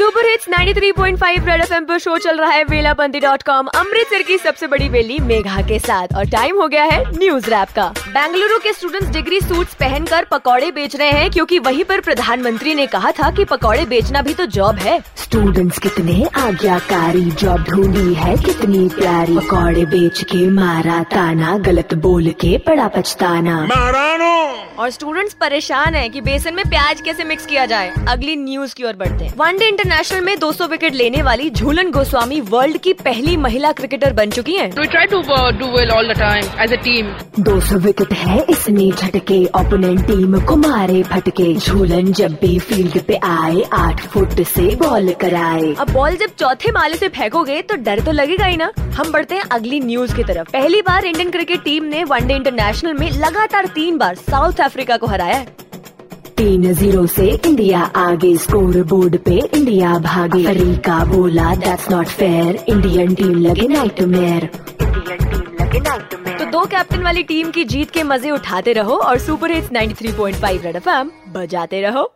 Super hits 93.5 red FM पर show चल रहा है वेलाबंदी डॉट कॉम अमृतसर की सबसे बड़ी वेली मेघा के साथ। और टाइम हो गया है न्यूज़ रैप का। बेंगलुरु के स्टूडेंट्स डिग्री सूट्स पहनकर पकौड़े बेच रहे हैं क्योंकि वहीं पर प्रधानमंत्री ने कहा था कि पकौड़े बेचना भी तो जॉब है। स्टूडेंट्स कितने आज्ञाकारी जॉब ढूंढी है कितनी प्यारी। पकौड़े बेच के मारा ताना गलत बोल के पड़ा पछताना। और स्टूडेंट्स परेशान हैं कि बेसन में प्याज कैसे मिक्स किया जाए। अगली न्यूज़ की ओर बढ़ते हैं। वनडे इंटरनेशनल में 200 विकेट लेने वाली झूलन गोस्वामी वर्ल्ड की पहली महिला क्रिकेटर बन चुकी हैं। We try to uh, do well all the time as a team. 200 wicket है इसने झटके ओपोनेंट टीम को मारे फटके। झूलन जब भी फ़ील्ड पे आए आठ फुट से बॉल कराए। अब बॉल जब चौथे माले से फेंकोगे तो डर तो लगेगा ही ना। हम बढ़ते हैं अगली न्यूज़ की तरफ़। पहली बार इंडियन क्रिकेट टीम ने वनडे इंटरनेशनल में लगातार तीन बार साउथ अफ्रीका को हराया है। तीन ज़ीरो से इंडिया आगे स्कोर बोर्ड पे इंडिया भागे। अफ्रीका बोला that's not fair Indian team लगे नाइटमेयर इंडियन टीम लगे तो दो कैप्टन वाली टीम की जीत के मज़े उठाते रहो और सुपर हिट्स 93.5 रेड एफएम बजाते रहो।